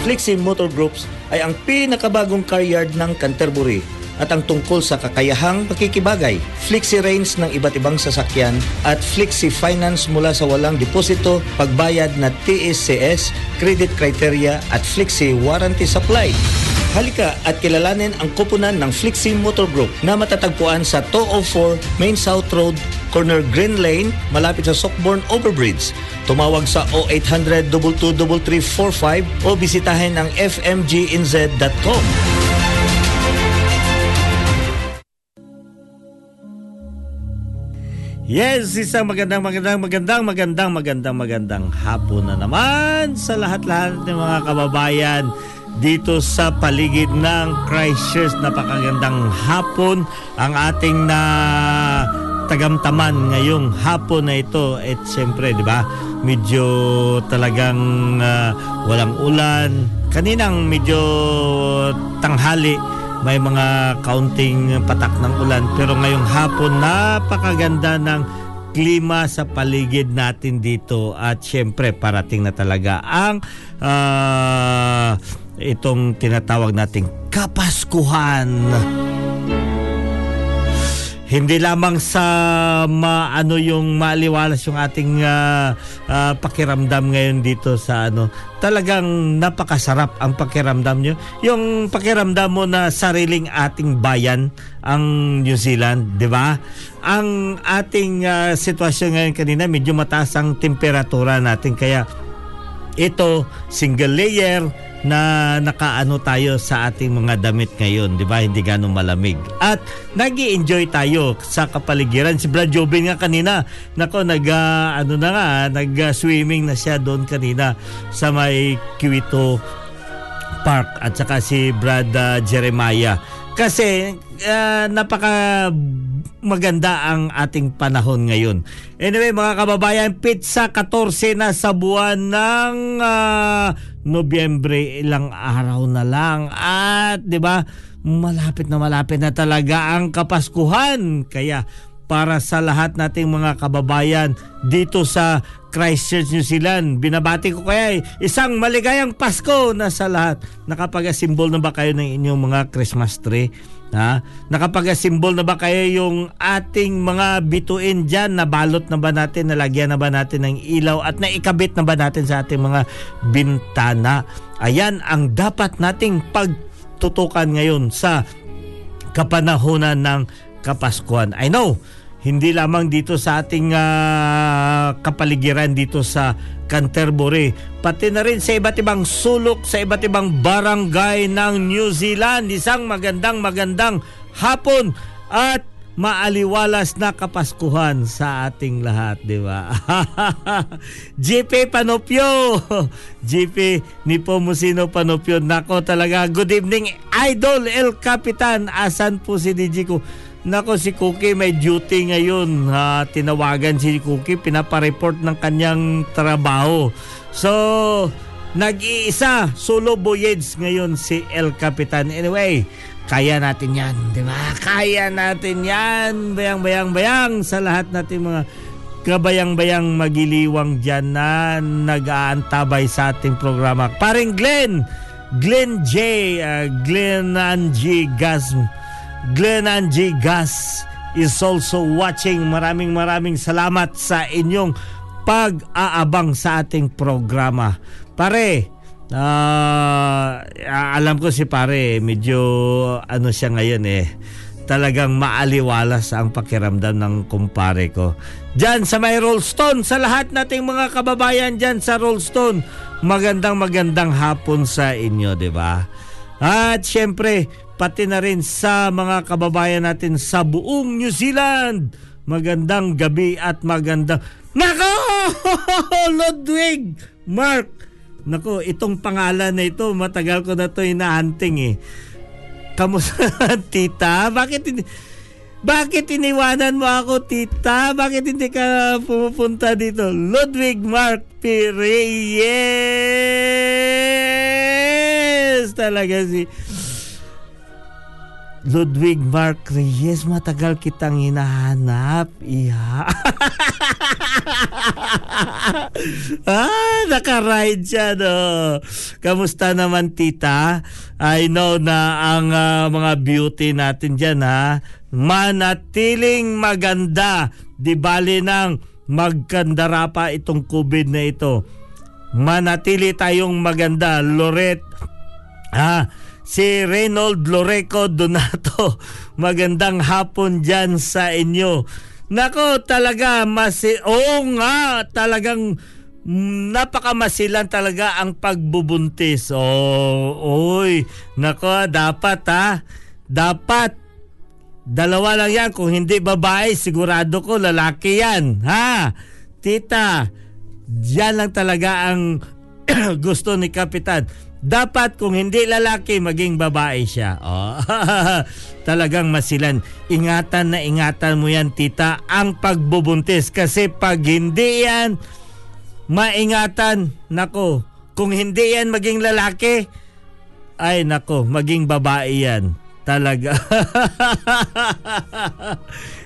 Flexi Motor Groups ay ang pinakabagong car yard ng Canterbury at ang tungkol sa kakayahang pakikibagay, Flexi range ng iba't ibang sasakyan at Flexi Finance mula sa walang deposito, pagbayad na TSCS, credit criteria at Flexi warranty supply. Halika at kilalanin ang kupunan ng Flexi Motor Group na matatagpuan sa 204 Main South Road, corner Green Lane, malapit sa Sockborn Overbridge. Tumawag sa 0800 22345 o bisitahin ang fmginz.com. Yes, isang magandang magandang magandang magandang magandang magandang hapon na naman sa lahat-lahat ng mga kababayan dito sa paligid ng Christchurch. Napakagandang hapon ang ating na tagamtaman ngayong hapon na ito. At siyempre, di ba, medyo talagang ah, walang ulan. Kaninang medyo tanghali may mga kaunting patak ng ulan pero ngayong hapon napakaganda ng klima sa paligid natin dito at syempre parating na talaga ang ah, itong tinatawag nating kapaskuhan. Hindi lamang sa maano yung maliwalas yung ating ah, ah, pakiramdam ngayon dito sa ano talagang napakasarap ang pakiramdam nyo. Yung pakiramdam mo na sariling ating bayan ang New Zealand di ba? Ang ating ah, sitwasyon ngayon kanina medyo mataas ang temperatura natin kaya ito single layer na nakaano tayo sa ating mga damit ngayon, 'di ba? Hindi ganong malamig. At nagi enjoy tayo sa kapaligiran. Si Brad Jobin nga kanina, nako nag ah, ano na nga, nag-swimming na siya doon kanina sa may Kiwito Park at saka si Brad ah, Jeremiah. Kasi ah, napaka maganda ang ating panahon ngayon. Anyway, mga kababayan, pizza 14 na sa buwan ng ah, Nobyembre, ilang araw na lang. At, 'di ba? Malapit na malapit na talaga ang Kapaskuhan. Kaya para sa lahat nating mga kababayan dito sa Christchurch, New Zealand. Binabati ko kaya eh, isang maligayang Pasko na sa lahat. Nakapag-asimbol na ba kayo ng inyong mga Christmas tree? Ha? Nakapag-asimbol na ba kayo yung ating mga bituin dyan? Nabalot na ba natin? Nalagyan na ba natin ng ilaw? At naikabit na ba natin sa ating mga bintana? Ayan ang dapat nating pagtutukan ngayon sa kapanahunan ng Kapaskuhan. I know, hindi lamang dito sa ating ah, kapaligiran dito sa Canterbury, pati na rin sa iba't ibang sulok, sa iba't ibang barangay ng New Zealand. Isang magandang magandang hapon at maaliwalas na kapaskuhan sa ating lahat, di ba? GP Panopio! GP ni Pomusino Panopio. Nako talaga, good evening, Idol El Capitan. Asan po si DJ ko? Nako si Cookie may duty ngayon. Ha, tinawagan si Cookie, pinapareport ng kanyang trabaho. So, nag-iisa solo voyage ngayon si El Capitan. Anyway, kaya natin yan, di ba? Kaya natin yan, bayang-bayang-bayang sa lahat natin mga kabayang-bayang magiliwang dyan na nag-aantabay sa ating programa. Paring Glenn, Glenn J, uh, Glenn Angie Gas, Glenn Angie Gas is also watching. Maraming maraming salamat sa inyong pag-aabang sa ating programa. Pare, uh, alam ko si pare, medyo ano siya ngayon eh. Talagang maaliwalas ang pakiramdam ng kumpare ko. Diyan sa may Rollstone, sa lahat nating mga kababayan diyan sa Rollstone, magandang magandang hapon sa inyo, di ba? At syempre, pati na rin sa mga kababayan natin sa buong New Zealand. Magandang gabi at magandang... Nako! Ludwig! Mark! Nako, itong pangalan na ito, matagal ko na to hinahunting eh. Kamusta, tita? Bakit hindi... Bakit iniwanan mo ako, tita? Bakit hindi ka pumupunta dito? Ludwig Mark P. Reyes! Talaga si... Ludwig Mark Reyes, matagal kitang hinahanap. Iha. ah, nakaride siya, no. Kamusta naman, tita? I know na ang uh, mga beauty natin dyan, ha? Manatiling maganda. Di bali nang magkandara pa itong COVID na ito. Manatili tayong maganda. Loret, ah, si Reynold Loreco Donato. Magandang hapon dyan sa inyo. Nako, talaga, masi oo nga, talagang napakamasilan talaga ang pagbubuntis. Oh, oy, nako, dapat ha, dapat dalawa lang yan. Kung hindi babae, sigurado ko lalaki yan. Ha? Tita, yan lang talaga ang gusto ni Kapitan dapat kung hindi lalaki, maging babae siya. Oh, talagang masilan. Ingatan na ingatan mo yan, tita, ang pagbubuntis. Kasi pag hindi yan maingatan, nako, kung hindi yan maging lalaki, ay nako, maging babae yan. Talaga.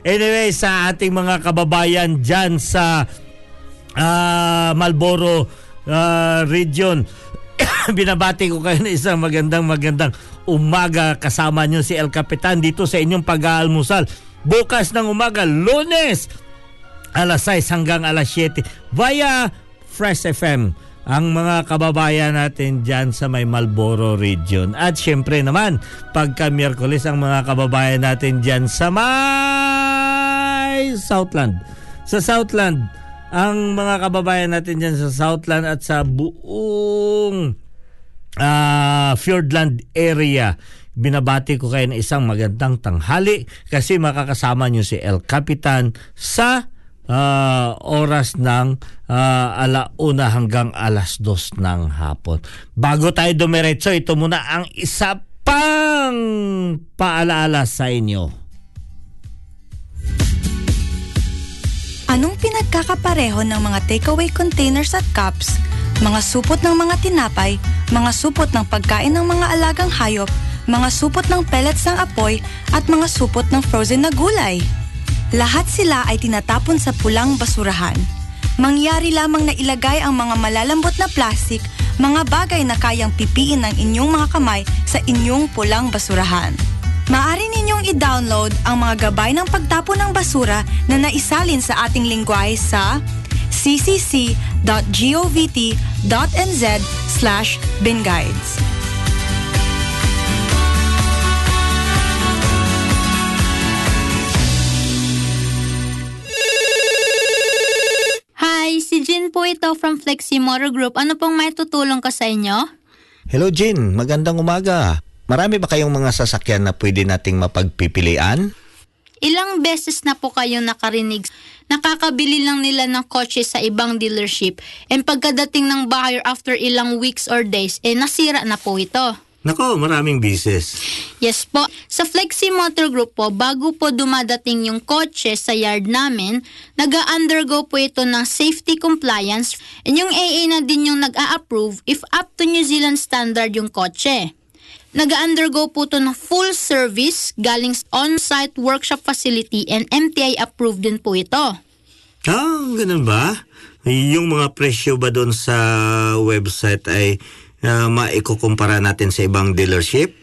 anyway, sa ating mga kababayan dyan sa uh, Malboro uh, region, binabati ko kayo na isang magandang magandang umaga kasama nyo si El Capitan dito sa inyong pag-aalmusal. Bukas ng umaga, lunes, alas 6 hanggang alas 7 via Fresh FM ang mga kababayan natin dyan sa may Malboro region. At syempre naman, pagka Miyerkules ang mga kababayan natin dyan sa may Southland. Sa Southland, ang mga kababayan natin dyan sa Southland at sa buong uh, Fjordland area. Binabati ko kayo ng isang magandang tanghali kasi makakasama nyo si El Capitan sa uh, oras ng uh, alauna hanggang alas dos ng hapon. Bago tayo dumiretso, ito muna ang isa pang paalaala sa inyo. Anong pinagkakapareho ng mga takeaway containers at cups, mga supot ng mga tinapay, mga supot ng pagkain ng mga alagang hayop, mga supot ng pellets ng apoy, at mga supot ng frozen na gulay? Lahat sila ay tinatapon sa pulang basurahan. Mangyari lamang na ilagay ang mga malalambot na plastik, mga bagay na kayang pipiin ng inyong mga kamay sa inyong pulang basurahan. Maari ninyong i-download ang mga gabay ng pagtapon ng basura na naisalin sa ating lingwahe sa ccc.govt.nz slash binguides. Hi, si Jin po ito from Flexi Motor Group. Ano pong may tutulong ka sa inyo? Hello Jin, magandang umaga. Marami ba kayong mga sasakyan na pwede nating mapagpipilian? Ilang beses na po kayong nakarinig. Nakakabili lang nila ng kotse sa ibang dealership and pagkadating ng buyer after ilang weeks or days, eh nasira na po ito. Nako, maraming business. Yes po. Sa Flexi Motor Group po, bago po dumadating yung kotse sa yard namin, nag-undergo po ito ng safety compliance and yung AA na din yung nag-a-approve if up to New Zealand standard yung kotse. Nag-undergo po ito ng full service galing on-site workshop facility and MTI approved din po ito. Ah, ganun ba? Yung mga presyo ba doon sa website ay uh, maikukumpara natin sa ibang dealership?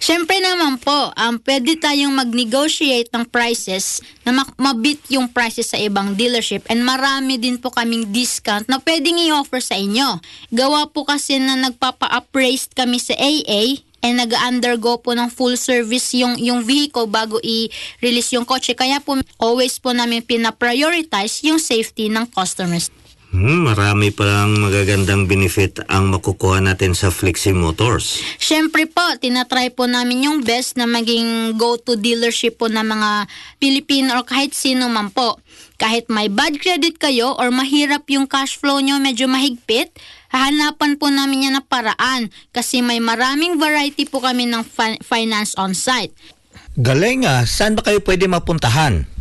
Siyempre naman po, um, pwede tayong mag-negotiate ng prices na mak- mabit yung prices sa ibang dealership and marami din po kaming discount na pwedeng i-offer sa inyo. Gawa po kasi na nagpapa-appraised kami sa AA and nag-undergo po ng full service yung, yung vehicle bago i-release yung kotse. Kaya po always po namin pina-prioritize yung safety ng customers. Hmm, marami palang magagandang benefit ang makukuha natin sa Flexi Motors. Siyempre po, tinatry po namin yung best na maging go-to dealership po ng mga Pilipino or kahit sino man po. Kahit may bad credit kayo or mahirap yung cash flow nyo medyo mahigpit, hahanapan po namin yan na paraan kasi may maraming variety po kami ng fi- finance on site. Galing ah. Saan ba kayo pwede mapuntahan?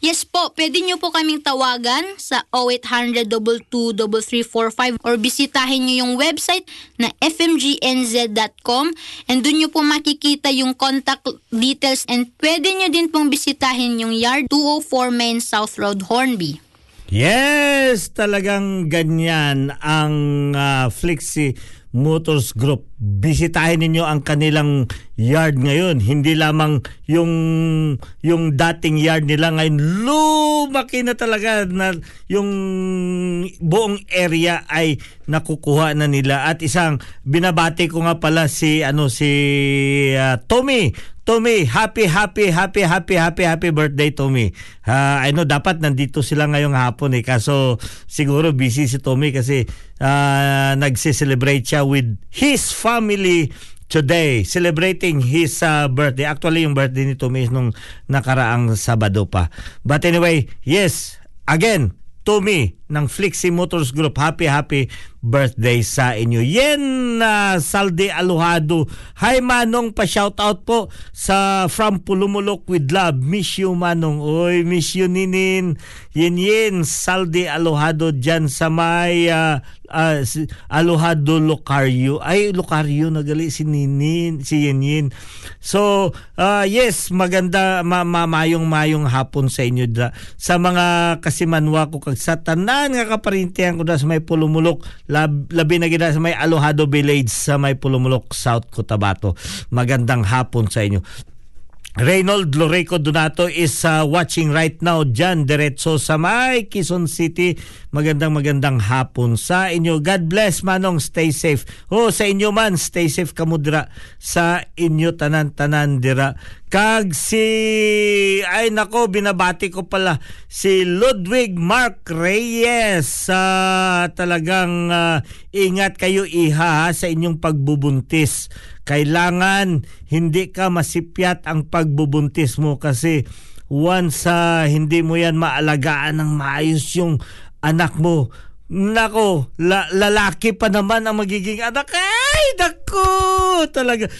Yes po, pwede nyo po kaming tawagan sa 0800-223345 or bisitahin nyo yung website na fmgnz.com and dun nyo po makikita yung contact details and pwede nyo din pong bisitahin yung yard 204 Main South Road, Hornby. Yes, talagang ganyan ang uh, Flexi Motors Group. Bisitahin ninyo ang kanilang yard ngayon. Hindi lamang yung yung dating yard nila ngayon lumaki na talaga na yung buong area ay nakukuha na nila at isang binabati ko nga pala si ano si uh, Tommy Tommy, happy, happy, happy, happy, happy, happy birthday, Tommy. Uh, I know, dapat nandito sila ngayong hapon eh. Kaso siguro busy si Tommy kasi uh, nagse-celebrate siya with his family today celebrating his uh, birthday. Actually, yung birthday ni Tommy is nung nakaraang Sabado pa. But anyway, yes, again, Tommy ng Flixie Motors Group. Happy, happy birthday sa inyo. Yen uh, Salde Aluhado. Hi Manong, pa-shoutout po sa From Pulumulok with Love. Miss you Manong. Oy, miss you Ninin. Yen yen Salde Aluhado dyan sa may uh, uh, si Aluhado Locario. Ay, Locario nagali si Ninin, si Yen yen. So, uh, yes, maganda ma, ma mayong mayong hapon sa inyo da. Sa mga kasimanwa ko kag sa tanan nga kaparintihan ko da sa may Pulumulok lab, labi na gina sa may Alohado Village sa may Pulumulok, South Cotabato. Magandang hapon sa inyo. Reynold Loreco Donato is uh, watching right now dyan diretso sa may Quezon City. Magandang magandang hapon sa inyo. God bless manong stay safe. Oh sa inyo man stay safe kamudra sa inyo tanan-tanan dira. Kag si ay nako binabati ko pala si Ludwig Mark Reyes. Uh, talagang uh, ingat kayo iha sa inyong pagbubuntis kailangan hindi ka masipyat ang pagbubuntis mo kasi once uh, hindi mo yan maalagaan ng maayos yung anak mo, nako, la- lalaki pa naman ang magiging anak. Ay, nako, talaga.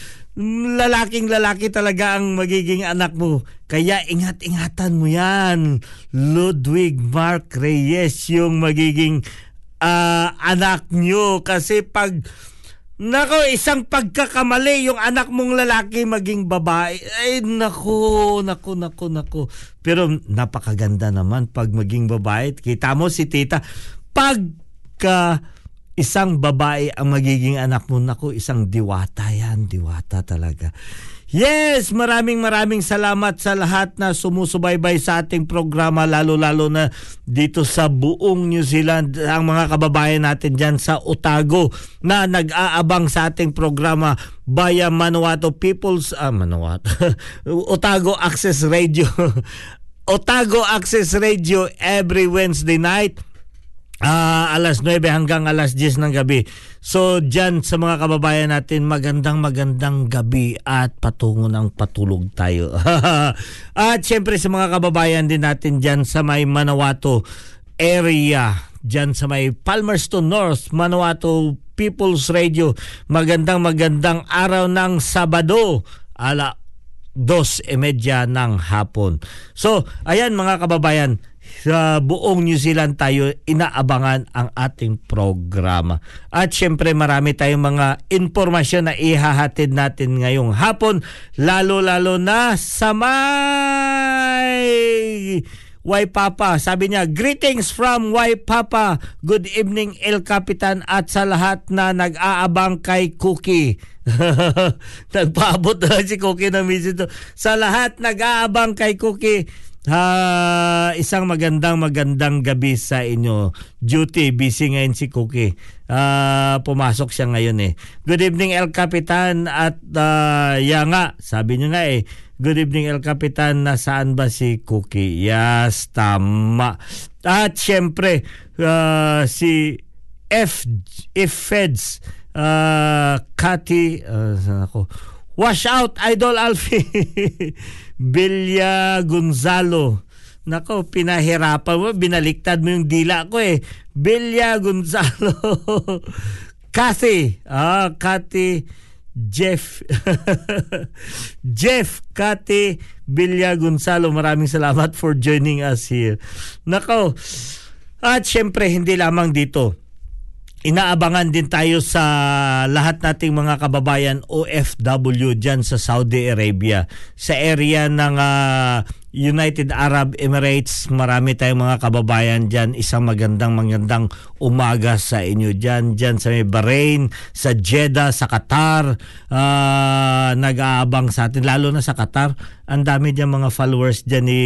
Lalaking lalaki talaga ang magiging anak mo. Kaya ingat-ingatan mo yan. Ludwig Mark Reyes yung magiging uh, anak nyo. Kasi pag Nako, isang pagkakamali yung anak mong lalaki maging babae. Ay, nako, nako, nako, nako. Pero napakaganda naman pag maging babae. Kita mo si tita, pagka isang babae ang magiging anak mo, nako, isang diwata yan, diwata talaga. Yes, maraming maraming salamat sa lahat na sumusubaybay sa ating programa lalo-lalo na dito sa buong New Zealand. Ang mga kababayan natin diyan sa Otago na nag-aabang sa ating programa via Manawatu People's ah, Manawatu Otago Access Radio. Otago Access Radio every Wednesday night uh, alas 9 hanggang alas 10 ng gabi. So dyan sa mga kababayan natin, magandang magandang gabi at patungo ng patulog tayo. at syempre sa mga kababayan din natin dyan sa may Manawato area, dyan sa may Palmerston North, Manawato People's Radio. Magandang magandang araw ng Sabado. Ala dos e medya ng hapon. So, ayan mga kababayan, sa buong New Zealand tayo inaabangan ang ating programa. At syempre marami tayong mga impormasyon na ihahatid natin ngayong hapon, lalo-lalo na sa may Why Papa. Sabi niya, greetings from Why Papa. Good evening El Capitan at sa lahat na nag-aabang kay Cookie. Nagpaabot na si Cookie na message Sa lahat nag-aabang kay Cookie. Ha, isang magandang magandang gabi sa inyo. Duty, busy ngayon si Cookie. Uh, pumasok siya ngayon eh. Good evening El Capitan at uh, ya nga, sabi niyo nga eh, Good evening El Capitan, nasaan ba si Cookie? Yes, tama. At syempre, uh, si F, F Feds, uh, Kati, uh, ako, wash out, Idol Alfie, Bilya Gonzalo, Nako, pinahirapan mo, binaliktad mo yung dila ko eh. Bilya Gonzalo. Kathy. Ah, Kathy Jeff. Jeff Kati Bilya Gonzalo. Maraming salamat for joining us here. Nako. At syempre hindi lamang dito inaabangan din tayo sa lahat nating mga kababayan OFW dyan sa Saudi Arabia. Sa area ng uh, United Arab Emirates, marami tayong mga kababayan dyan. Isang magandang magandang umaga sa inyo dyan. Dyan sa may Bahrain, sa Jeddah, sa Qatar. Uh, nag-aabang sa atin, lalo na sa Qatar. Ang dami dyan mga followers dyan ni,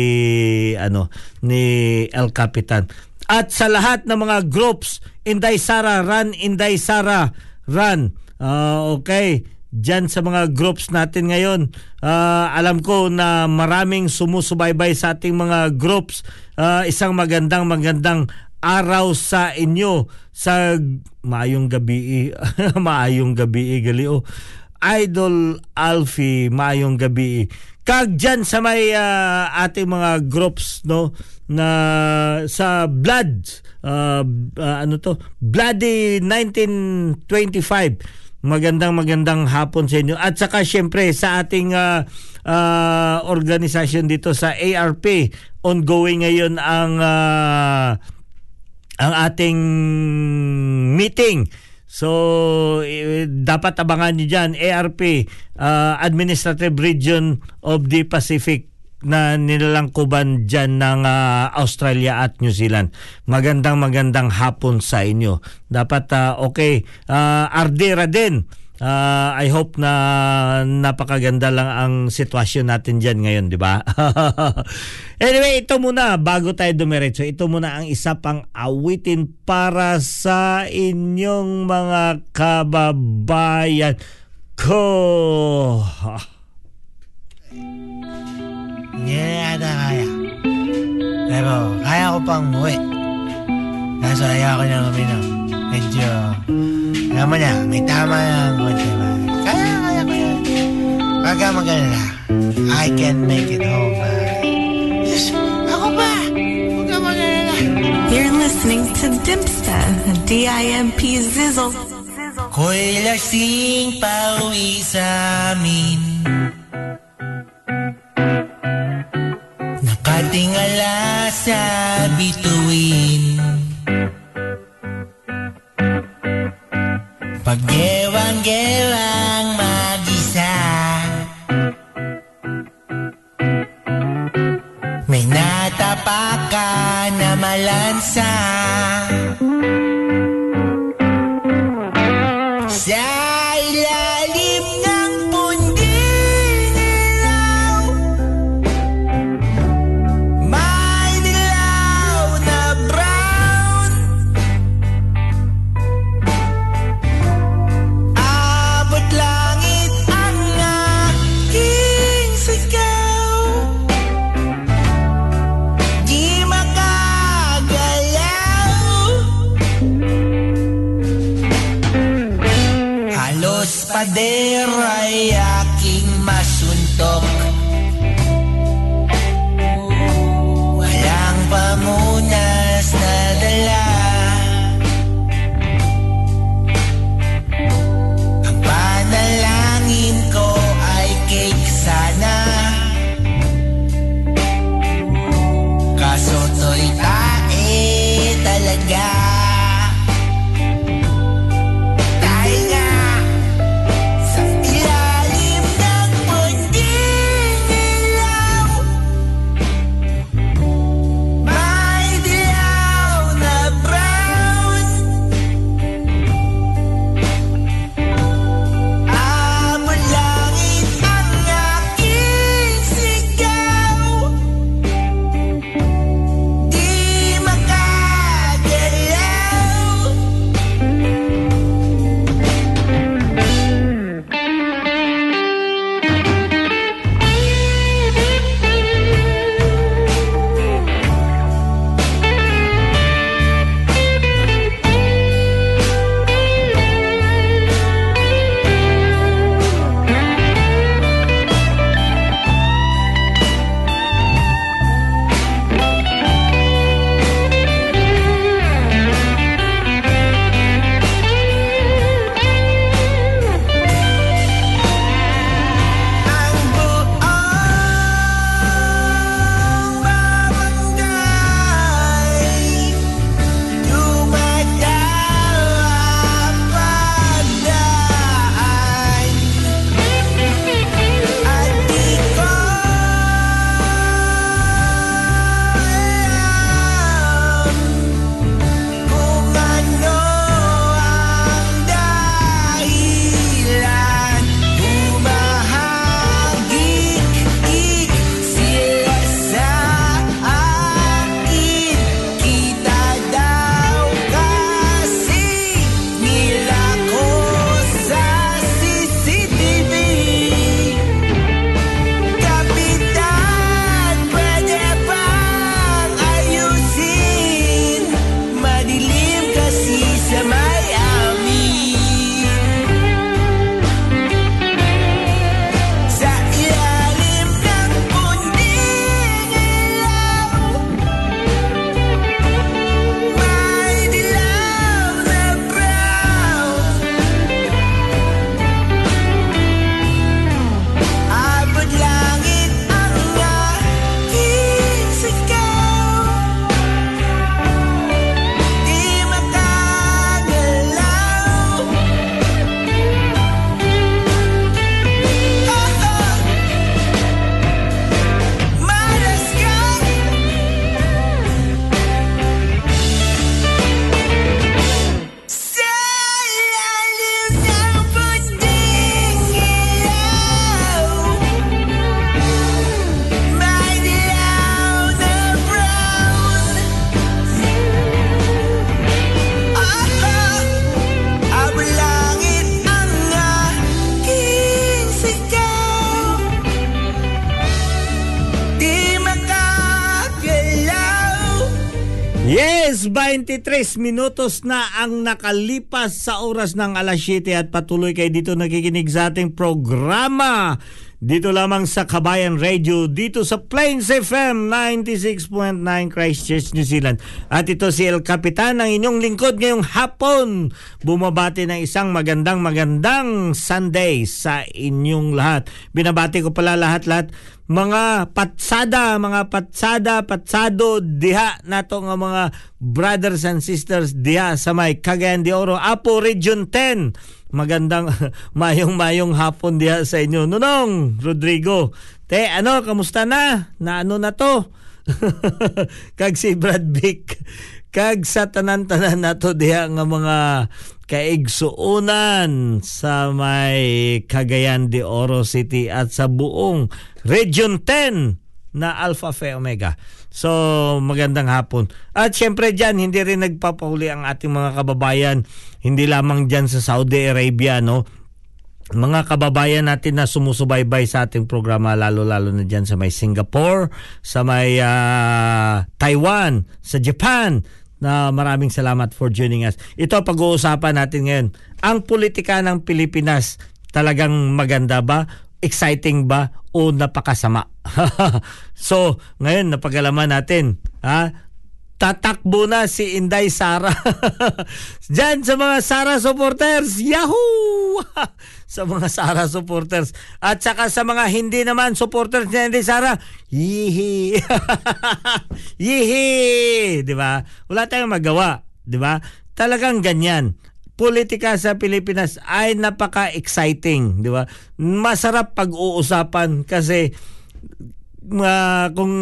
ano, ni El Capitan at sa lahat ng mga groups, Inday Sara, run, Inday Sara, run. Uh, okay, Diyan sa mga groups natin ngayon, uh, alam ko na maraming sumusubaybay sa ating mga groups. Uh, isang magandang magandang araw sa inyo. Sa maayong gabi maayong gabi galio Idol Alfie maayong gabi kag dyan sa may uh, ating mga groups no? Na sa blood uh, uh, ano to? Bloody 1925 magandang magandang hapon sa inyo. At saka syempre sa ating uh, uh, organisasyon dito sa ARP ongoing ngayon ang uh, ang ating meeting So, dapat abangan niyo dyan, ARP, uh, Administrative Region of the Pacific na nilalangkuban dyan ng uh, Australia at New Zealand. Magandang magandang hapon sa inyo. Dapat uh, okay, uh, Ardera din uh, I hope na napakaganda lang ang sitwasyon natin diyan ngayon, di ba? anyway, ito muna bago tayo dumiretso. Ito muna ang isa pang awitin para sa inyong mga kababayan ko. Hindi yata kaya. Pero kaya ko pang muwi. Kaso ayaw ko na uminom. Na, may tama ng konti ba? Kaya, kaya. Huwag ka mag-alala. I can make it home. Diyos, ako ba? Huwag ka mag-alala. You're listening to Dimpsta, D-I-M-P Zizzle. Ko'y lasing pauwi sa amin Nakatingala sa 23 minutos na ang nakalipas sa oras ng alas 7 at patuloy kayo dito nakikinig sa ating programa. Dito lamang sa Kabayan Radio, dito sa Plains FM 96.9 Christchurch, New Zealand. At ito si El Capitan, ang inyong lingkod ngayong hapon. Bumabati ng isang magandang magandang Sunday sa inyong lahat. Binabati ko pala lahat-lahat mga patsada, mga patsada, patsado diha nato nga mga brothers and sisters diha sa may Cagayan de Oro, Apo Region 10. Magandang mayong-mayong hapon diha sa inyo. Nunong, Rodrigo. Te, ano, kamusta na? Na ano na to? Kag si Brad Vic. Kag sa tanan-tanan nato diha nga mga kaigsuunan sa may Cagayan de Oro City at sa buong Region 10 na Alpha Phi Omega. So, magandang hapon. At syempre dyan, hindi rin nagpapahuli ang ating mga kababayan. Hindi lamang dyan sa Saudi Arabia, no? mga kababayan natin na sumusubaybay sa ating programa lalo-lalo na dyan sa may Singapore, sa may uh, Taiwan, sa Japan na maraming salamat for joining us. Ito pag-uusapan natin ngayon. Ang politika ng Pilipinas talagang maganda ba? Exciting ba? O napakasama? so, ngayon napagalaman natin. Ha? Tatakbo na si Inday Sara. Diyan sa mga Sara supporters, yahoo! sa mga Sara supporters. At saka sa mga hindi naman supporters ni Inday Sara, yihi! yihi! Di ba? Wala tayong magawa. Di ba? Talagang ganyan politika sa Pilipinas ay napaka-exciting, di ba? Masarap pag-uusapan kasi uh, kung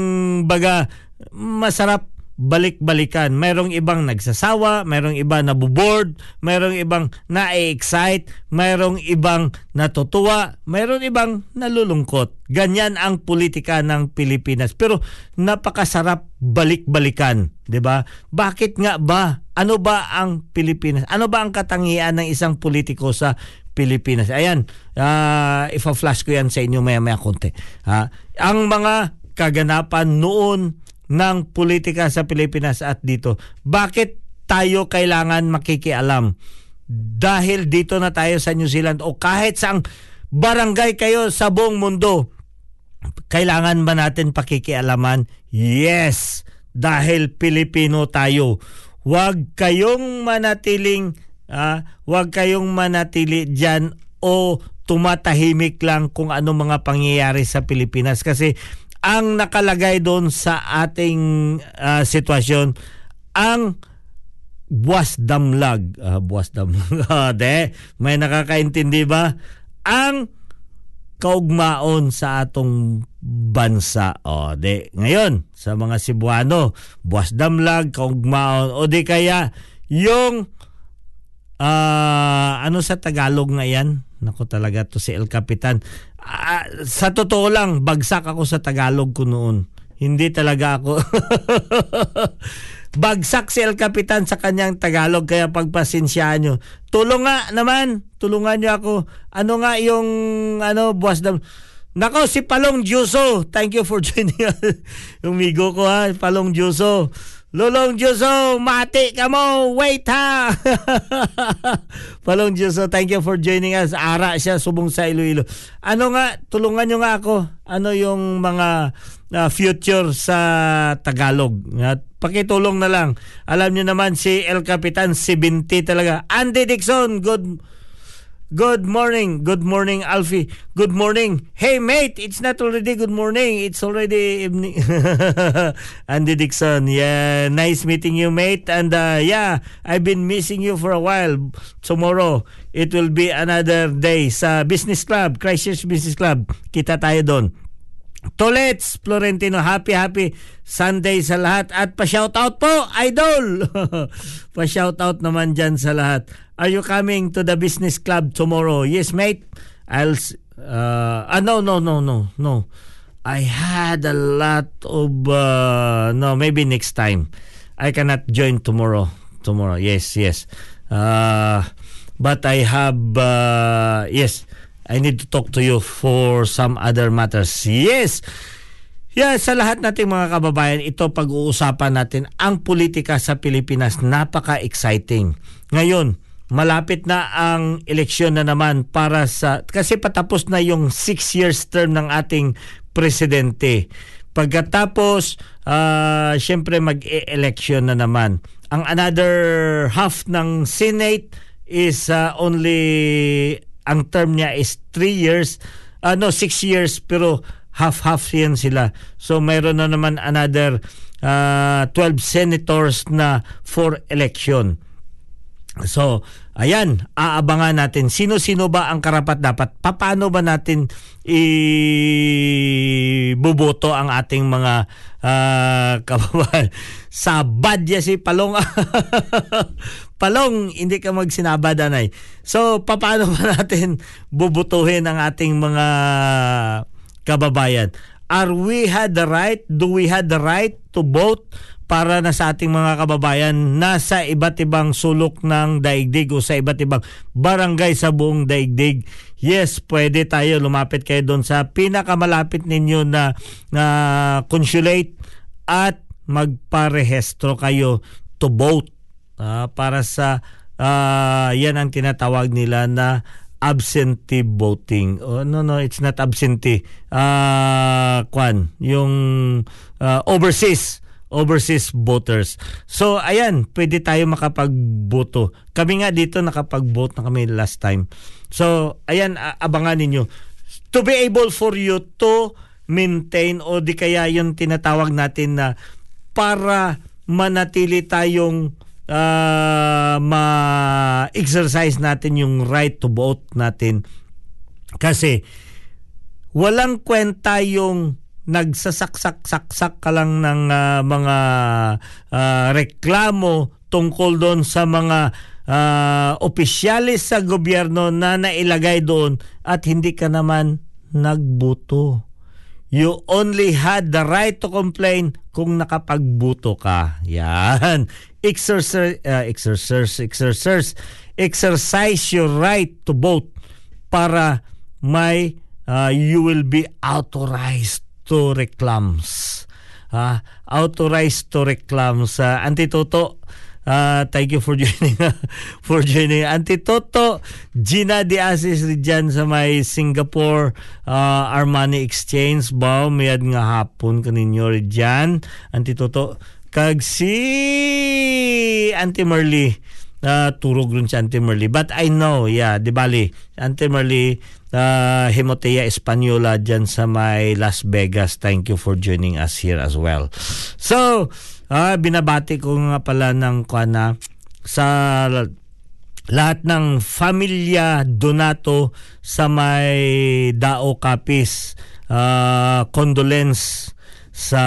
baga masarap balik-balikan. Merong ibang nagsasawa, merong iba nabuboard, merong ibang na-excite, merong ibang natutuwa, merong ibang nalulungkot. Ganyan ang politika ng Pilipinas. Pero napakasarap balik-balikan, 'di ba? Bakit nga ba? Ano ba ang Pilipinas? Ano ba ang katangian ng isang politiko sa Pilipinas? Ayan, uh, ifa-flash ko yan sa inyo maya-maya konti. Uh, ang mga kaganapan noon ng politika sa Pilipinas at dito. Bakit tayo kailangan makikialam? Dahil dito na tayo sa New Zealand o kahit sa barangay kayo sa buong mundo, kailangan ba natin pakikialaman? Yes, dahil Pilipino tayo. Huwag kayong manatiling, ah, huwag kayong manatili diyan o tumatahimik lang kung ano mga pangyayari sa Pilipinas kasi ang nakalagay doon sa ating uh, sitwasyon ang buwas damlag. Uh, buwas damlag. De may nakakaintindi ba? Ang kaugmaon sa atong bansa. O de ngayon sa mga Cebuano buwas damlag kaugmaon. O di kaya yung uh, ano sa Tagalog nga yan? Nako talaga to si El Capitan uh, sa totoo lang, bagsak ako sa Tagalog ko noon. Hindi talaga ako. bagsak si El Capitan sa kanyang Tagalog kaya pagpasensyaan nyo. Tulong nga naman, tulungan nyo ako. Ano nga yung ano, buwas na... Nako, si Palong Juso. Thank you for joining us. yung migo ko ha, Palong Juso. Lulong Juso, mati ka mo. Wait ha. Palong Juso, thank you for joining us. Ara siya, subong sa Iloilo. Ano nga, tulungan nyo nga ako. Ano yung mga uh, future sa Tagalog. At pakitulong na lang. Alam nyo naman si El Capitan, 70 talaga. Andy Dixon, good Good morning. Good morning, Alfie. Good morning. Hey, mate, it's not already good morning. It's already evening. Andy Dixon. Yeah, nice meeting you, mate. And uh, yeah, I've been missing you for a while. Tomorrow, it will be another day sa Business Club, Christchurch Business Club. Kita tayo doon. Tolets Florentino, happy happy Sunday sa lahat at pa-shoutout po, idol. pa-shoutout naman diyan sa lahat. Are you coming to the business club tomorrow? Yes, mate. I'll uh, ah, no, no, no, no, no. I had a lot of uh, no, maybe next time. I cannot join tomorrow. Tomorrow. Yes, yes. Uh, but I have uh, yes. I need to talk to you for some other matters. Yes. Yeah, sa lahat nating mga kababayan, ito pag-uusapan natin ang politika sa Pilipinas. Napaka-exciting. Ngayon, malapit na ang eleksyon na naman para sa kasi patapos na yung six years term ng ating presidente. Pagkatapos, uh, syempre mag-election na naman. Ang another half ng Senate is uh, only ang term niya is 3 years, uh, no 6 years pero half-half yan sila. So mayroon na naman another uh, 12 senators na for election. So, ayan, aabangan natin sino-sino ba ang karapat dapat. Paano ba natin ibuboto ang ating mga uh, kababayan? Sa badya si Palong. Palong, hindi ka magsinabad, anay. So, paano ba natin bubutuhin ang ating mga kababayan? Are we had the right? Do we had the right to vote? para na sa ating mga kababayan na sa iba't ibang sulok ng daigdig o sa iba't ibang barangay sa buong daigdig. Yes, pwede tayo lumapit kayo doon sa pinakamalapit ninyo na, na consulate at magparehestro kayo to vote uh, para sa uh, yan ang tinatawag nila na absentee voting. Oh, no, no, it's not absentee. Uh, kwan, yung uh, overseas overseas voters. So ayan, pwede tayo makapagboto. Kami nga dito nakapag-vote na kami last time. So ayan, abangan ninyo. To be able for you to maintain o di kaya yung tinatawag natin na para manatili tayong uh, ma-exercise natin yung right to vote natin. Kasi walang kwenta yung nagsasaksak-saksak ka lang ng uh, mga uh, reklamo tungkol doon sa mga uh, opisyalis sa gobyerno na nailagay doon at hindi ka naman nagbuto. You only had the right to complain kung nakapagbuto ka. Yan. Exercise, uh, exercise, exercise, exercise your right to vote para may uh, you will be authorized to reclams. Uh, authorized to reclams. Uh, Antitoto, uh, thank you for joining for joining. Antitoto Gina de Asis dyan sa may Singapore uh, Armani Exchange. Ba mayad nga hapon kaninyo dyan Antitoto kag si Auntie Merly. Uh, turog rin si Auntie Merly. But I know yeah di bali Auntie Merly uh, Himotea Española dyan sa may Las Vegas. Thank you for joining us here as well. So, uh, binabati ko nga pala ng kana sa lahat ng familia Donato sa may Dao Kapis. Uh, condolence sa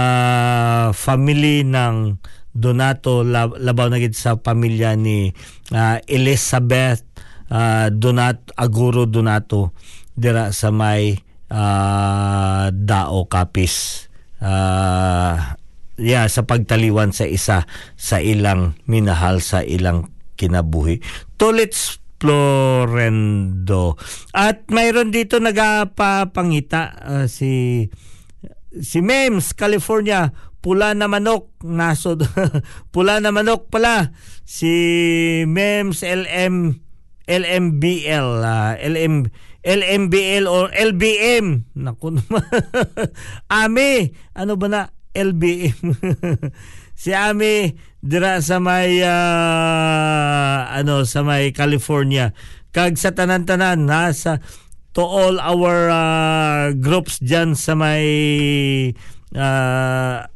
family ng Donato labaw na sa pamilya ni uh, Elizabeth uh, Donat Aguro Donato dira sa may uh, Dao Kapis. Uh, yeah, sa pagtaliwan sa isa sa ilang minahal sa ilang kinabuhi. Tulits Florendo. At mayroon dito nagapapangita uh, si si Mems, California, pula na manok, nasod. pula na manok pala. Si Mems LM LMBL, uh, LM, LMBL or LBM. Naku naman. Ami, ano ba na? LBM. si Ami dira sa may uh, ano sa may California. Kag sa tanan-tanan ha sa to all our uh, groups diyan sa may uh,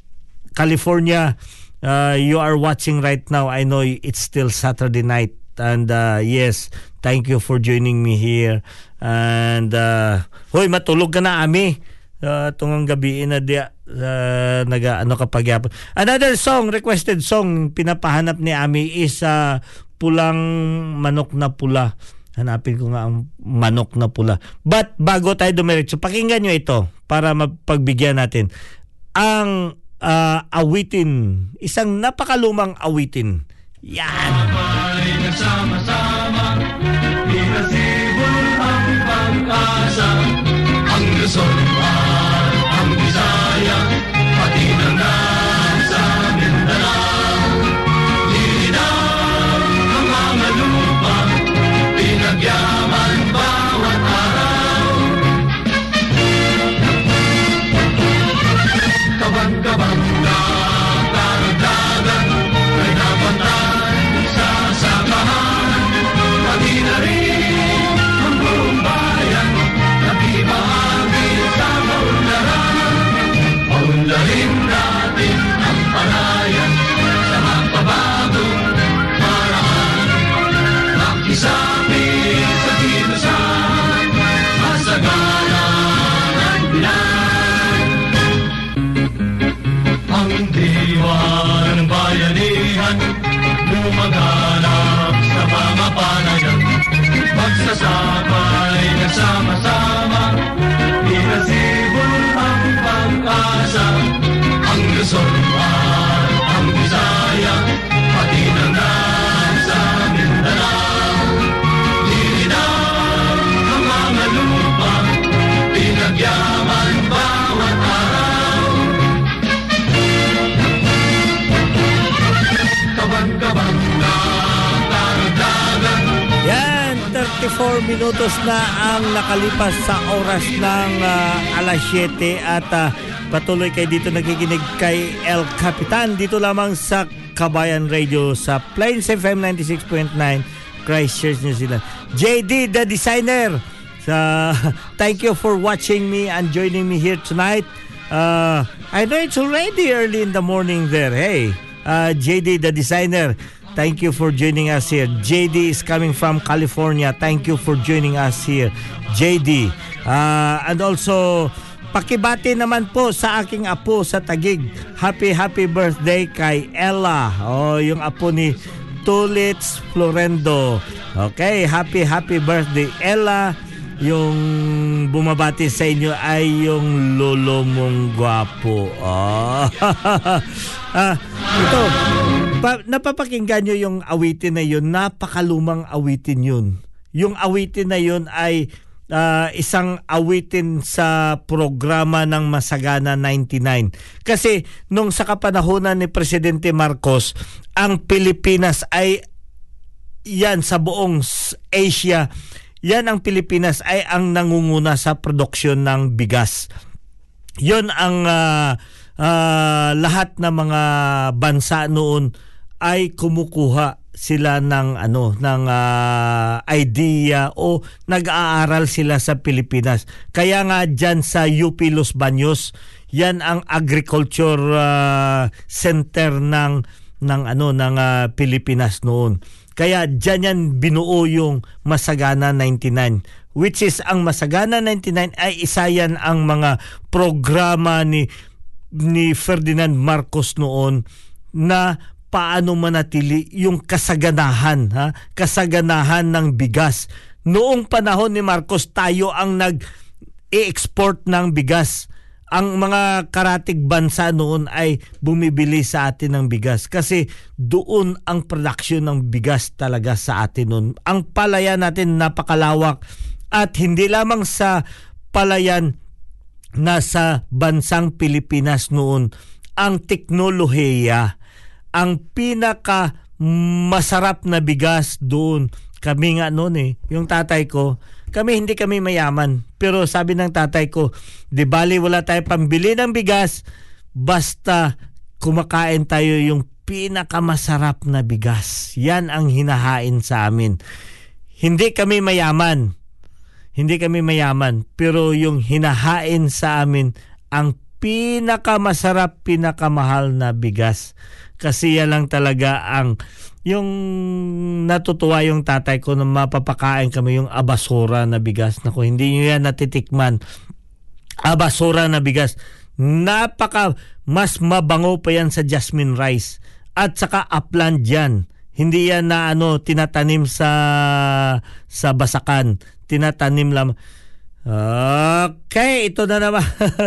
California uh, you are watching right now. I know it's still Saturday night and uh, yes, thank you for joining me here. And uh, hoy matulog ka na ami. Uh, tungang gabi na dia uh, naga ano kapag yapon. Another song, requested song pinapahanap ni Ami is uh, pulang manok na pula. Hanapin ko nga ang manok na pula. But bago tayo dumiretso, pakinggan nyo ito para mapagbigyan natin. Ang uh, awitin, isang napakalumang awitin. Yan! Sabay nagsama-sama, inasibol ang pag-asa, ang Luzon sabay nagsama-sama 34 minutos na ang nakalipas sa oras ng ah, alas 7 at ah, patuloy kayo dito nakikinig kay El Capitan dito lamang sa Kabayan Radio sa Plains FM 96.9 Christchurch, New Zealand. JD, the designer, sa thank you for watching me and joining me here tonight. Uh, I know it's already early in the morning there. Hey, uh, JD, the designer, Thank you for joining us here. JD is coming from California. Thank you for joining us here. JD. Uh, and also, pakibati naman po sa aking apo sa Tagig. Happy, happy birthday kay Ella. Oh, yung apo ni Tulits Florendo. Okay, happy, happy birthday. Ella, yung bumabati sa inyo ay yung lolo mong gwapo. Oh. ah, ito, pa, napapakinggan nyo yung awitin na yun, napakalumang awitin yun. Yung awitin na yun ay ah, isang awitin sa programa ng Masagana 99. Kasi nung sa kapanahonan ni Presidente Marcos, ang Pilipinas ay yan sa buong Asia, yan ang Pilipinas ay ang nangunguna sa produksyon ng bigas. Yon ang ah, ah, lahat ng mga bansa noon ay kumukuha sila ng ano ng ah, idea o nag-aaral sila sa Pilipinas. Kaya nga diyan sa UP Los Baños, yan ang agriculture ah, center ng ng ano ng ah, Pilipinas noon. Kaya diyan yan binuo yung Masagana 99 which is ang Masagana 99 ay isa yan ang mga programa ni ni Ferdinand Marcos noon na paano manatili yung kasaganahan ha? Kasaganahan ng bigas. Noong panahon ni Marcos tayo ang nag i-export ng bigas. Ang mga karatig bansa noon ay bumibili sa atin ng bigas kasi doon ang production ng bigas talaga sa atin noon. Ang palayan natin napakalawak at hindi lamang sa palayan nasa bansang Pilipinas noon ang teknolohiya ang pinaka masarap na bigas doon. Kami nga noon eh yung tatay ko kami hindi kami mayaman. Pero sabi ng tatay ko di bali wala tayo pambili ng bigas basta kumakain tayo yung pinakamasarap na bigas. Yan ang hinahain sa amin. Hindi kami mayaman. Hindi kami mayaman, pero yung hinahain sa amin ang pinakamasarap, pinakamahal na bigas. Kasi yan lang talaga ang yung natutuwa yung tatay ko na mapapakain kami yung abasura na bigas. Naku, hindi nyo yan natitikman. Abasura na bigas. Napaka mas mabango pa yan sa jasmine rice. At saka upland yan. Hindi yan na ano tinatanim sa sa basakan tinatanim lam. Okay, ito na naman.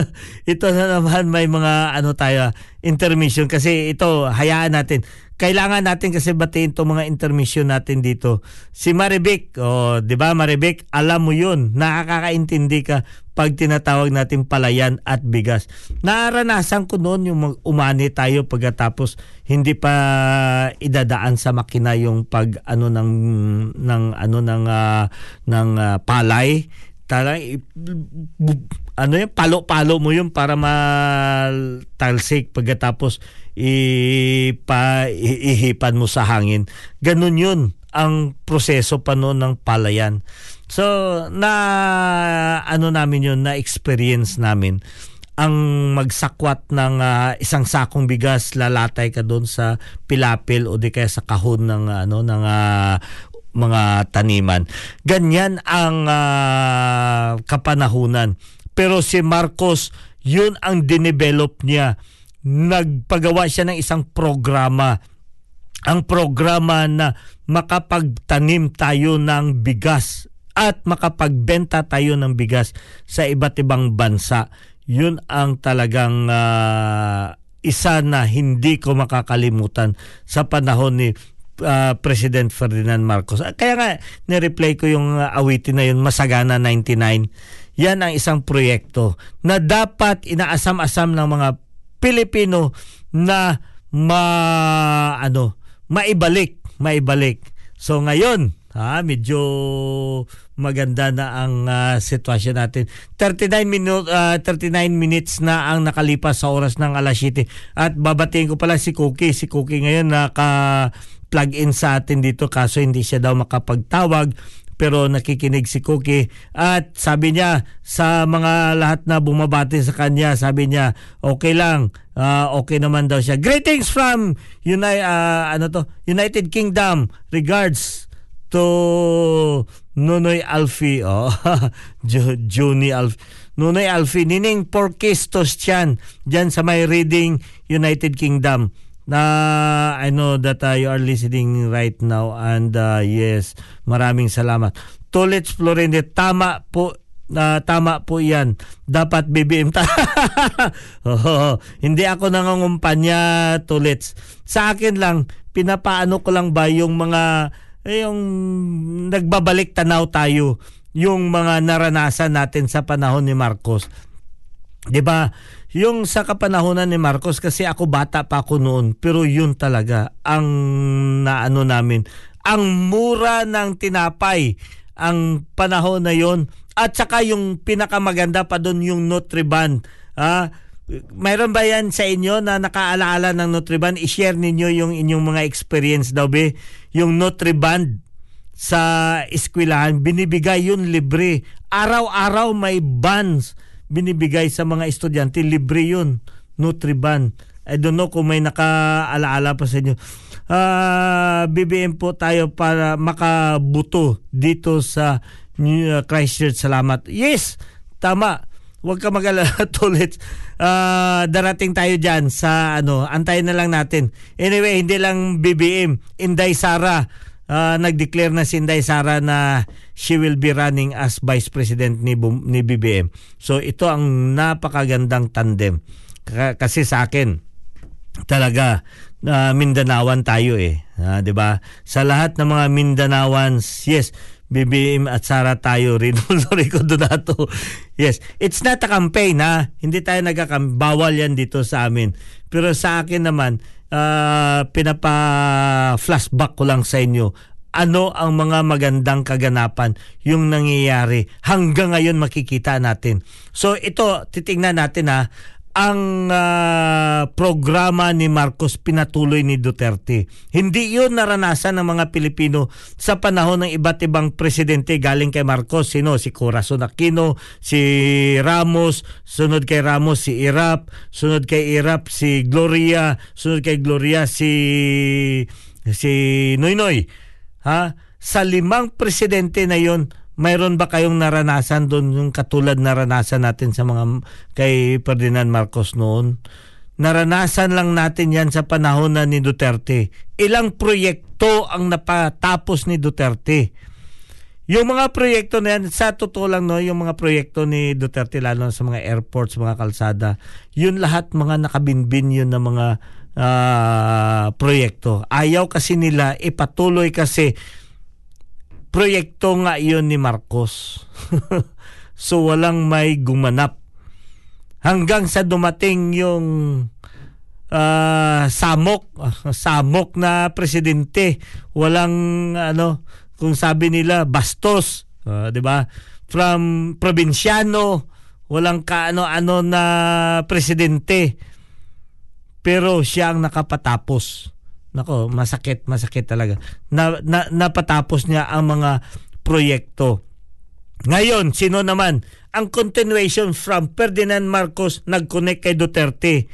ito na naman may mga ano tayo intermission kasi ito hayaan natin. Kailangan natin kasi batiin itong mga intermission natin dito. Si Marivic, oh, 'di ba Marivic, alam mo 'yun. Nakakakaintindi ka pag tinatawag natin palayan at bigas. Naranasan ko noon yung mag- umani tayo pagkatapos hindi pa idadaan sa makina yung pag ano ng ng ano ng ah, ng ah, palay bu- ano yung palo-palo mo yun para matalsik pagkatapos ipa ihipan mo sa hangin. Ganun yun ang proseso pa noon ng palayan. So na ano namin yun na experience namin ang magsakwat ng ah, isang sakong bigas lalatay ka doon sa pilapil o di kaya sa kahon ng ano ng ah, mga taniman. Ganyan ang ah, kapanahunan. Pero si Marcos, yun ang dinevelop niya. Nagpagawa siya ng isang programa. Ang programa na makapagtanim tayo ng bigas at makapagbenta tayo ng bigas sa iba't ibang bansa. Yun ang talagang ah, isa na hindi ko makakalimutan sa panahon ni ah, President Ferdinand Marcos. Ah, Kaya nga, ni-replay ko yung ah, awitin na yun, Masagana 99. Yan ang isang proyekto na dapat inaasam-asam ng mga Pilipino na ma ano maibalik maibalik so ngayon ha medyo maganda na ang ah, sitwasyon natin 39 minutes 39 minutes na ang nakalipas sa oras ng alas 7 at babatiin ko pala si Cookie si Cookie ngayon naka plug in sa atin dito kaso hindi siya daw makapagtawag pero nakikinig si Cookie. At sabi niya sa mga lahat na bumabati sa kanya sabi niya okay lang ah, okay naman daw siya. Greetings from United ano to? United Kingdom regards to Nunoy Alfi oh Juni Alfi Nunoy Alfi nining Porkistos Chan diyan sa may reading United Kingdom na I know that uh, you are listening right now and uh, yes maraming salamat. Tulits Florende tama po na tama po yan. Dapat BBM ta Oo, hindi ako nangangumpanya Tulits sa akin lang pinapaano ko lang ba yung mga eh, yung nagbabalik tanaw tayo yung mga naranasan natin sa panahon ni Marcos. 'Di ba? Yung sa kapanahonan ni Marcos kasi ako bata pa ako noon, pero yun talaga ang naano namin. Ang mura ng tinapay ang panahon na yon at saka yung pinakamaganda pa doon yung Nutriban. Ah, mayroon ba yan sa inyo na nakaalaala ng Nutriban? I-share ninyo yung inyong mga experience daw be. Yung Nutriban sa eskwelahan, binibigay yun libre. Araw-araw may bans binibigay sa mga estudyante. Libre yun. Nutriban. I don't know kung may nakaalaala pa sa inyo. Ah, BBM po tayo para makabuto dito sa New uh, Christchurch. Salamat. Yes, tama. Huwag ka mag-alala tulit. Ah, darating tayo dyan sa ano, antayin na lang natin. Anyway, hindi lang BBM. Inday Sara, ah, nag-declare na si Inday Sara na she will be running as Vice President ni, ni BBM. So ito ang napakagandang tandem. Ka- kasi sa akin, talaga na Mindanawan tayo eh, Ah, 'di ba? Sa lahat ng mga Mindanawans, yes, BBM at Sara tayo, Rinaldo Rico Donato. Yes, it's not a campaign ha. Hindi tayo nagkakam bawal yan dito sa amin. Pero sa akin naman, ah, pinapa-flashback ko lang sa inyo ano ang mga magandang kaganapan yung nangyayari hanggang ngayon makikita natin. So ito titingnan natin ha ang ah, programa ni Marcos pinatuloy ni Duterte. Hindi 'yun naranasan ng mga Pilipino sa panahon ng iba't ibang presidente galing kay Marcos. Sino? Si Corazon Aquino, si Ramos, sunod kay Ramos si Irap, sunod kay Irap si Gloria, sunod kay Gloria si si Noynoy. Ha? Sa limang presidente na 'yon, mayroon ba kayong naranasan doon yung katulad naranasan natin sa mga kay Ferdinand Marcos noon? Naranasan lang natin yan sa panahon na ni Duterte. Ilang proyekto ang napatapos ni Duterte. Yung mga proyekto na yan, sa totoo lang no, yung mga proyekto ni Duterte lalo sa mga airports, mga kalsada, yun lahat mga nakabinbin yun na mga ah, proyekto. Ayaw kasi nila ipatuloy kasi proyekto nga yun ni Marcos. so walang may gumanap. Hanggang sa dumating yung ah, samok, samok na presidente. Walang ano, kung sabi nila bastos, ah, 'di ba? From probinsyano, walang kaano-ano na presidente. Pero siya ang nakapatapos. Nako, masakit, masakit talaga. Na, na, napatapos niya ang mga proyekto. Ngayon, sino naman? Ang continuation from Ferdinand Marcos nag-connect kay Duterte.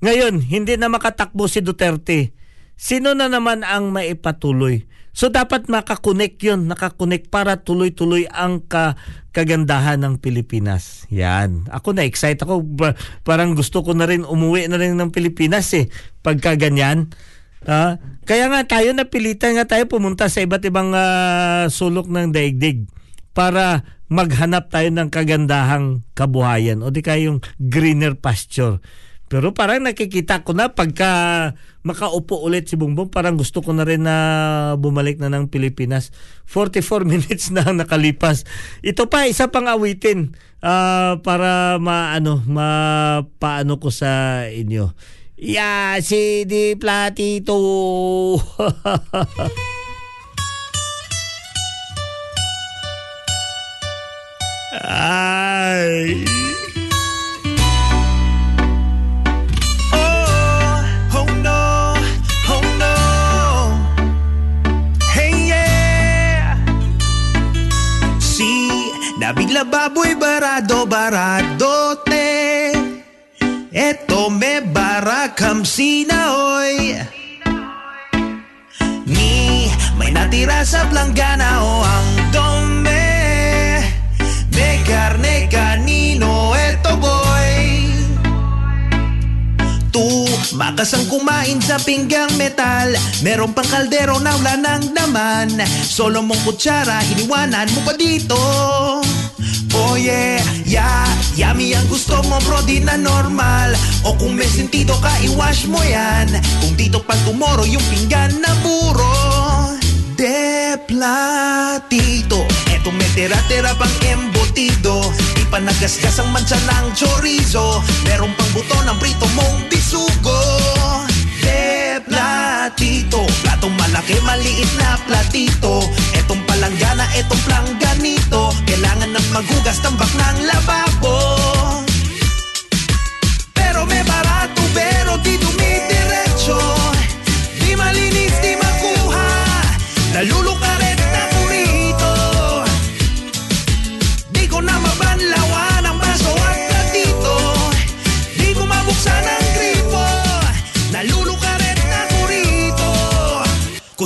Ngayon, hindi na makatakbo si Duterte. Sino na naman ang maipatuloy? So dapat makakonek yun, nakakonek para tuloy-tuloy ang ka, kagandahan ng Pilipinas. Yan. Ako na excited ako. Parang gusto ko na rin umuwi na rin ng Pilipinas eh. Pagka ganyan. Ah, kaya nga tayo napilitan nga tayo pumunta sa iba't ibang ah, sulok ng daigdig para maghanap tayo ng kagandahang kabuhayan o di kaya yung greener pasture. Pero parang nakikita ko na pagka makaupo ulit si Bongbong, parang gusto ko na rin na bumalik na ng Pilipinas. 44 minutes na ang nakalipas. Ito pa, isa pang awitin ah, para maano, mapaano ko sa inyo. Ya, si Di Platito. Ay. Oh no, oh no. Hey yeah. Si nabigla baboy barado baradote. Eto me barakam sinaoy. Ni may natira sa planggana o ang dome. Me carne canino eto boy. Tu, makasang kumain sa pinggang metal Meron pang kaldero na wala ng laman Solo mong kutsara, iniwanan mo pa dito Yeah, yeah, yummy ang gusto mo bro, di na normal. O kung may sentido ka, iwash mo yan. Kung dito pag tomorrow yung pinggan na puro De platito Eto may tira-tira pang embutido. Di pa nagasgas ang mansa ng chorizo. Meron pang buto ng prito mong bisugo. De platito Platong malaki, maliit na platito. Etong palanggana, etong plangganito Kailangan ng maghugas tambak ng lababo. Pero may barato, pero di dumidiretso. Di malinis, di makuha. Nalulukaret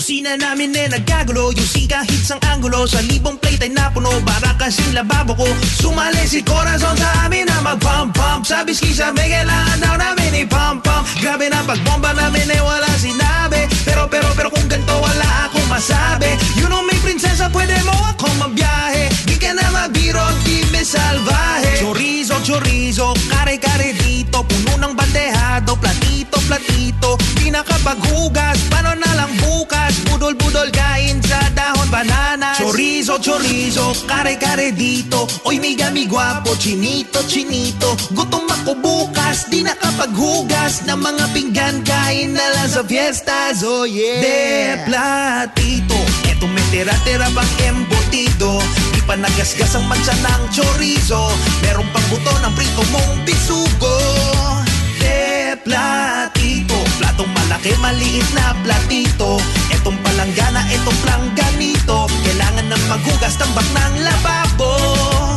Kusina namin eh nagkagulo. Yung si kahit sang angulo. Sa libong plate ay napuno. Para kasing lababo ko. Sumali si Corazon sa amin na mag-pump-pump Sabi skisa may kailangan daw namin i-pump-pump Grabe na pagbomba namin eh wala sinabi. Pero pero pero kung ganito wala akong masabi. You know may prinsesa pwede mo akong mabiyahe ka na mabiro, di me salvaje. Chorizo, chorizo, kare-kare dito Puno ng bandehado, platito, platito Di nakapaghugas, paano na lang bukas Budol-budol kain sa dahon bananas Chorizo, chorizo, kare-kare dito Oy miga mi guwapo, chinito, chinito Gutom ako bukas, di nakapaghugas Ng mga pinggan, kain na lang sa fiestas Oh yeah De platito, eto may tira-tira bang embutido Di pa nagasgas ang mansa ng chorizo. Meron pang buto ng prito mong bisugo. De platito Platong malaki, maliit na platito. Etong palanggana, etong plangganito Kailangan ng maghugas tambak ng lababo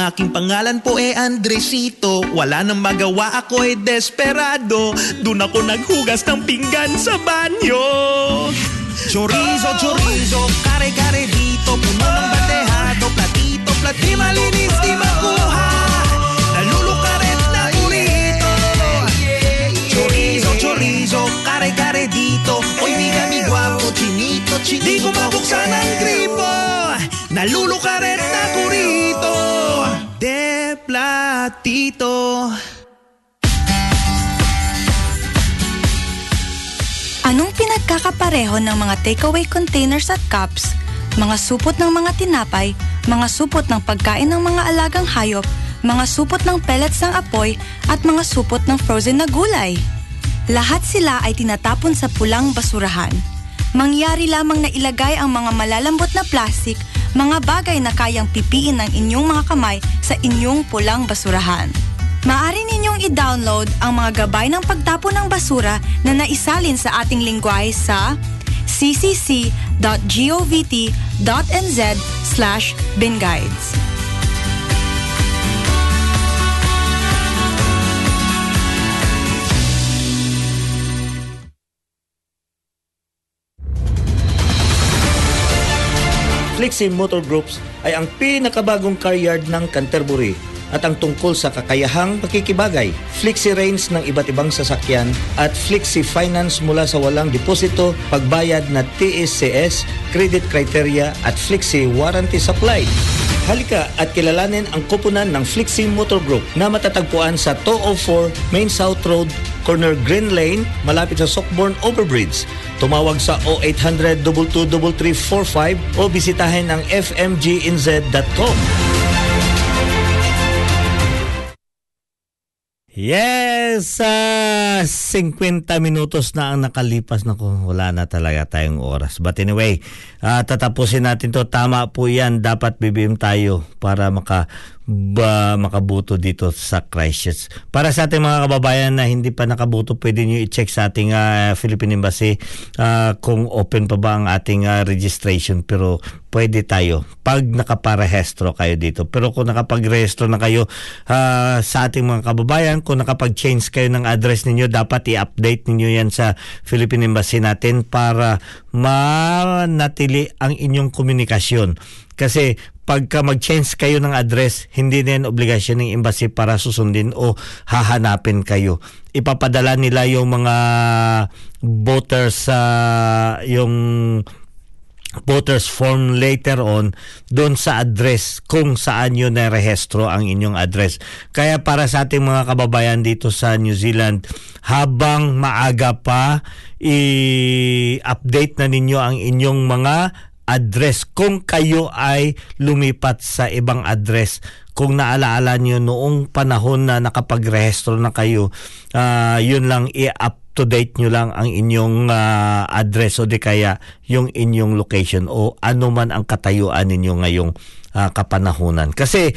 Ang aking pangalan po e Andresito. Wala nang magawa ako e desperado. Doon ako naghugas ng pinggan sa banyo. Chorizo, chorizo, kare-kare dito. Puno ng bandehado, platito, platito Di malinis, di makuha. Nalulukaret na burrito Chorizo, chorizo, kare-kare dito. Oy, miga mi guwapo, chinito, chinito. Di ko mabuksan ang gripo. Nalulukaret platito Anong pinagkakapareho ng mga takeaway containers at cups, mga supot ng mga tinapay, mga supot ng pagkain ng mga alagang hayop, mga supot ng pellets ng apoy, at mga supot ng frozen na gulay? Lahat sila ay tinatapon sa pulang basurahan. Mangyari lamang na ilagay ang mga malalambot na plastik, mga bagay na kayang pipiin ng inyong mga kamay sa inyong pulang basurahan. Maaari ninyong i-download ang mga gabay ng pagtapon ng basura na naisalin sa ating lingwahe sa ccc.govt.nz slash binguides. Flixie Motor Groups ay ang pinakabagong car yard ng Canterbury at ang tungkol sa kakayahang pakikibagay, Flixie Range ng iba't ibang sasakyan at Flixie Finance mula sa walang deposito, pagbayad na TSCS, credit criteria at Flixie Warranty Supply. Halika at kilalanin ang kupunan ng Flixie Motor Group na matatagpuan sa 204 Main South Road, corner Green Lane, malapit sa Sockborn Overbridge. Tumawag sa 0800 22345 o bisitahin ang fmginz.com. Yes! ah 50 minutos na ang nakalipas. Naku, wala na talaga tayong oras. But anyway, ah, tatapusin natin to. Tama po yan. Dapat BBM tayo para maka ba makabuto dito sa Christchurch. Para sa ating mga kababayan na hindi pa nakabuto, pwede nyo i-check sa ating ah, Philippine Embassy ah, kung open pa ba ang ating ah, registration. Pero pwede tayo pag nakaparehestro kayo dito. Pero kung nakapagrehestro na kayo ah, sa ating mga kababayan, kung nakapag-change kayo ng address ninyo, dapat i-update ninyo yan sa Philippine Embassy natin para manatili ang inyong komunikasyon. Kasi pagka mag-change kayo ng address, hindi na yan obligasyon ng embassy para susundin o hahanapin kayo. Ipapadala nila yung mga voters sa yung voters form later on doon sa address kung saan yun narehestro ang inyong address. Kaya para sa ating mga kababayan dito sa New Zealand, habang maaga pa, i-update na ninyo ang inyong mga address. Kung kayo ay lumipat sa ibang address kung naalaala nyo noong panahon na nakapagrehistro na kayo uh, yun lang i-up to date nyo lang ang inyong uh, address o di kaya yung inyong location o ano man ang katayuan ninyo ngayong uh, kapanahunan. Kasi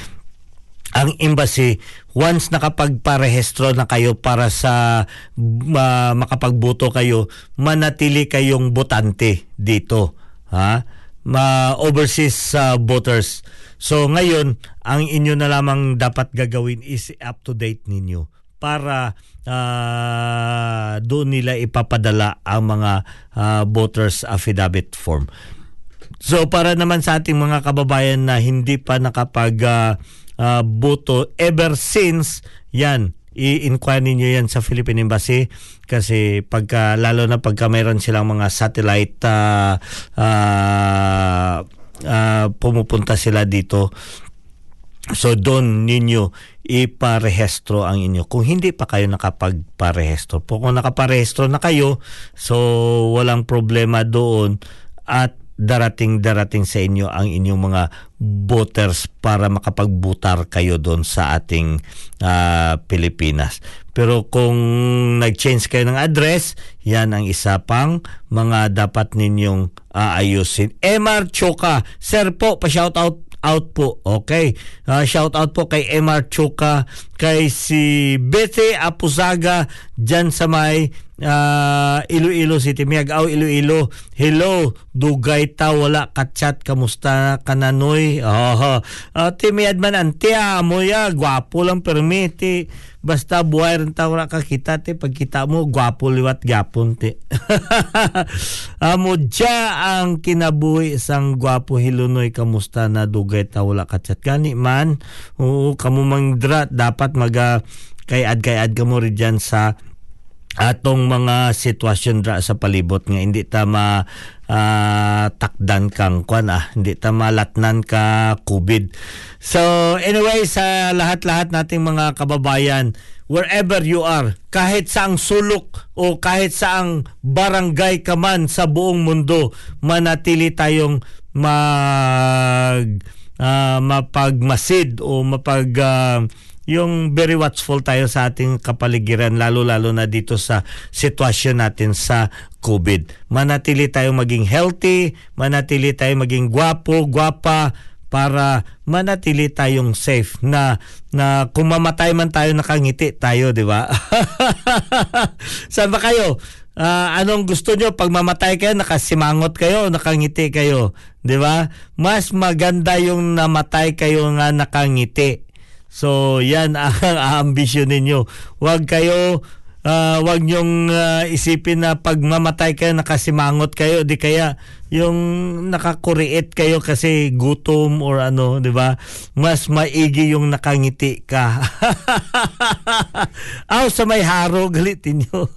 ang embassy once nakapagparehistro na kayo para sa uh, makapagboto kayo manatili kayong botante dito ha ma overseas uh, voters. So ngayon, ang inyo na lamang dapat gagawin is up to date ninyo para uh, doon nila ipapadala ang mga uh, voters affidavit form. So para naman sa ating mga kababayan na hindi pa nakapag uh, uh, boto ever since yan i-inquire niyo yan sa Philippine Embassy kasi pagka lalo na pagka mayroon silang mga satellite uh, uh, uh, pumupunta sila dito So doon ninyo iparehestro ang inyo. Kung hindi pa kayo nakapagparehestro. Po kung nakaparehestro na kayo, so walang problema doon at darating-darating sa inyo ang inyong mga voters para makapagbutar kayo doon sa ating uh, Pilipinas. Pero kung nag-change kayo ng address, yan ang isa pang mga dapat ninyong aayusin. Emar Choka, Sir po, pa-shout out out po. Okay. Uh, shout out po kay Emar Choka, kay si Betty Apusaga dyan sa may uh, Iloilo City. Miagaw Iloilo. Hello, dugay ta wala kachat kamusta kananoy. Oh, uh, ti man antia mo ya gwapo lang permiti. Basta buhay rin ta wala kakita ti pagkita mo gwapo liwat gapon ti. Amo dya ang kinabuhi sang gwapo hilunoy kamusta na dugay ta wala kachat gani man. Oo, kamo mangdra dapat maga kay ad kay ad kamo rin dyan sa atong mga sitwasyon ra sa palibot nga hindi ta ma uh, takdan kang kwan ah hindi ta malatnan ka COVID. So anyway sa lahat-lahat nating mga kababayan wherever you are kahit saang sulok o kahit saang barangay ka man sa buong mundo manatili tayong mag uh, mapagmasid o mapag uh, yung very watchful tayo sa ating kapaligiran lalo-lalo na dito sa sitwasyon natin sa COVID. Manatili tayo maging healthy, manatili tayo maging gwapo, gwapa para manatili tayong safe na na kung mamatay man tayo nakangiti tayo, di ba? Saan ba kayo? Uh, anong gusto nyo pag mamatay kayo nakasimangot kayo nakangiti kayo di ba mas maganda yung namatay kayo nga nakangiti So yan ang ambisyon ninyo. Huwag kayo ah, wag niyong ah, isipin na pag mamatay kayo nakasimangot kayo di kaya yung nakakuriit kayo kasi gutom or ano, 'di ba? Mas maigi yung nakangiti ka. Aw sa may haro galitin nyo.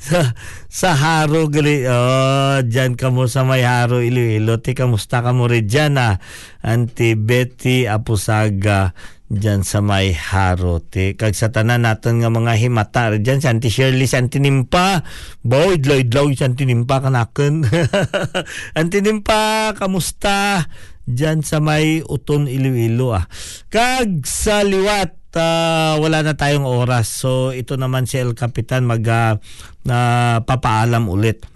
sa sa haro gali. Oh, diyan ka mo sa may haro Iloilo. Ti kamusta ka mo rin dyan ah. Auntie Betty Apusaga dyan sa may haro ti kag sa tanan naton nga mga himata rin dyan si Auntie Shirley si Auntie Nimpa. Boy idlaw idlaw si Auntie Nimpa kanaken Auntie Nimpa kamusta? Dyan sa may uton Iloilo ah. Kag sa liwat ah, wala na tayong oras. So ito naman si El Capitan mag ah, na papaalam ulit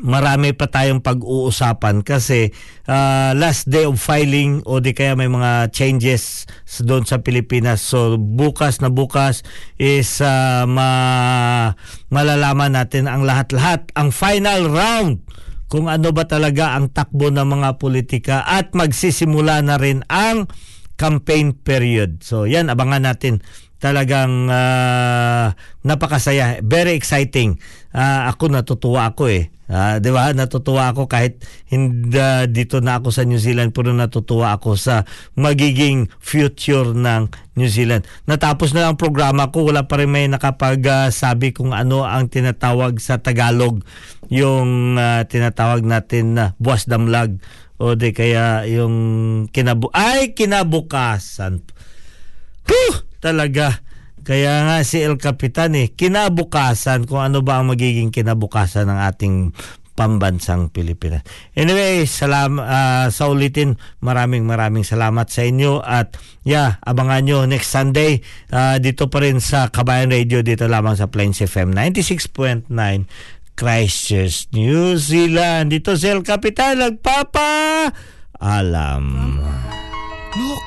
marami pa tayong pag-uusapan kasi ah, last day of filing o di kaya may mga changes doon sa Pilipinas. So bukas na bukas is ah, ma malalaman natin ang lahat-lahat, ang final round kung ano ba talaga ang takbo ng mga politika at magsisimula na rin ang campaign period. So yan, abangan natin talagang ah, napakasaya, very exciting. Ah, ako natutuwa ako eh. Ah, 'di ba? Natutuwa ako kahit hindi dito na ako sa New Zealand pero natutuwa ako sa magiging future ng New Zealand. Natapos na ang programa ko, wala pa rin may nakapagsabi kung ano ang tinatawag sa Tagalog yung ah, tinatawag natin na buwas damlag o di kaya yung kinabu ay kinabukasan. Huh! Talaga. Kaya nga si El Capitan eh, kinabukasan kung ano ba ang magiging kinabukasan ng ating pambansang Pilipinas. Anyway, salam ah, sa ulitin, maraming maraming salamat sa inyo at yeah, abangan nyo next Sunday ah, dito pa rin sa Kabayan Radio dito lamang sa Plains FM 96.9 Christchurch, New Zealand. Dito si El Capitan nagpapa alam. Look!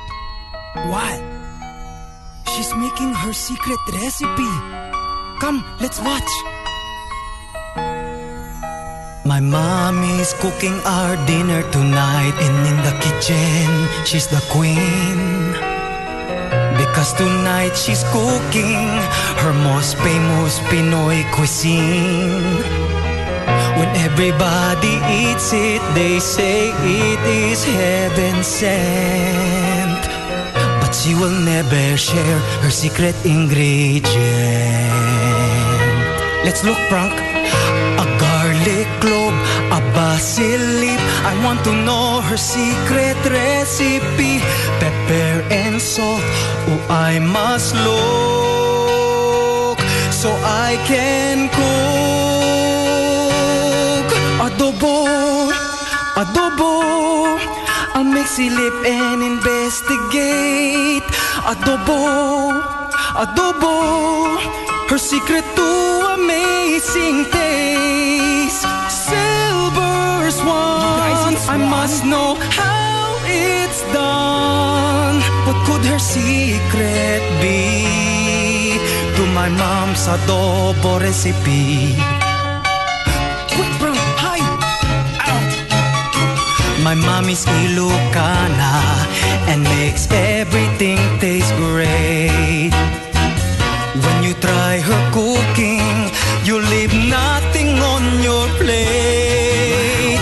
What? She's making her secret recipe. Come, let's watch. My mommy's cooking our dinner tonight and in the kitchen she's the queen. Because tonight she's cooking her most famous Pinoy cuisine. When everybody eats it, they say it is heaven sent. She will never share her secret ingredient. Let's look, Frank. A garlic clove, a basil leaf. I want to know her secret recipe. Pepper and salt. Oh, I must look so I can cook. Adobo, adobo. Silip and investigate. Adobo, adobo. Her secret to amazing taste. Silver swans. I must know how it's done. What could her secret be? To my mom's adobo recipe. My mommy's is Ilocana and makes everything taste great. When you try her cooking, you leave nothing on your plate.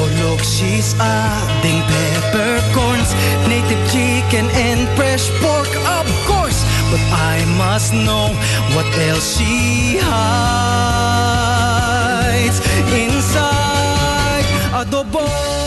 Oh look, she's adding peppercorns, native chicken and fresh pork, of course. But I must know what else she hides inside adobo.